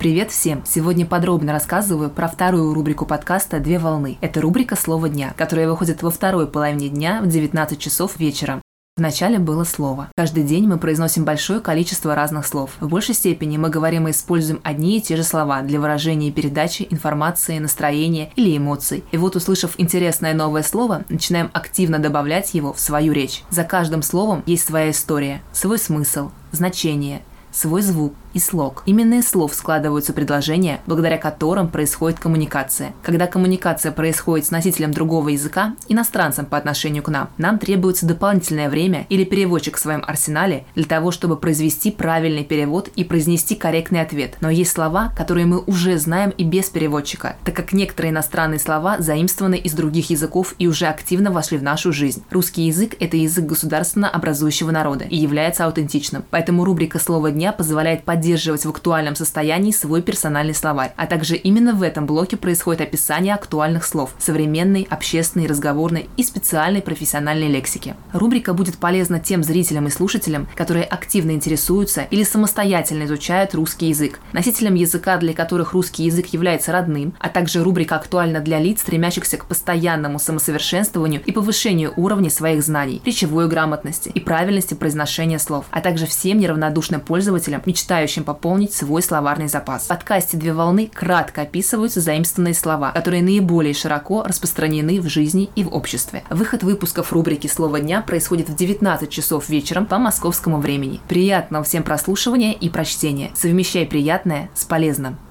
Привет всем! Сегодня подробно рассказываю про вторую рубрику подкаста «Две волны». Это рубрика «Слово дня», которая выходит во второй половине дня в 19 часов вечера. Вначале было слово. Каждый день мы произносим большое количество разных слов. В большей степени мы говорим и используем одни и те же слова для выражения и передачи информации, настроения или эмоций. И вот, услышав интересное новое слово, начинаем активно добавлять его в свою речь. За каждым словом есть своя история, свой смысл, значение, свой звук и слог. Именно из слов складываются предложения, благодаря которым происходит коммуникация. Когда коммуникация происходит с носителем другого языка, иностранцем по отношению к нам, нам требуется дополнительное время или переводчик в своем арсенале для того, чтобы произвести правильный перевод и произнести корректный ответ. Но есть слова, которые мы уже знаем и без переводчика, так как некоторые иностранные слова заимствованы из других языков и уже активно вошли в нашу жизнь. Русский язык – это язык государственно образующего народа и является аутентичным. Поэтому рубрика «Слово дня» позволяет поддерживать в актуальном состоянии свой персональный словарь. А также именно в этом блоке происходит описание актуальных слов, современной, общественной, разговорной и специальной профессиональной лексики. Рубрика будет полезна тем зрителям и слушателям, которые активно интересуются или самостоятельно изучают русский язык, носителям языка, для которых русский язык является родным, а также рубрика актуальна для лиц, стремящихся к постоянному самосовершенствованию и повышению уровня своих знаний, речевой грамотности и правильности произношения слов, а также всем неравнодушным пользователям пользователям, мечтающим пополнить свой словарный запас. В подкасте «Две волны» кратко описываются заимствованные слова, которые наиболее широко распространены в жизни и в обществе. Выход выпусков рубрики «Слово дня» происходит в 19 часов вечером по московскому времени. Приятного всем прослушивания и прочтения. Совмещай приятное с полезным.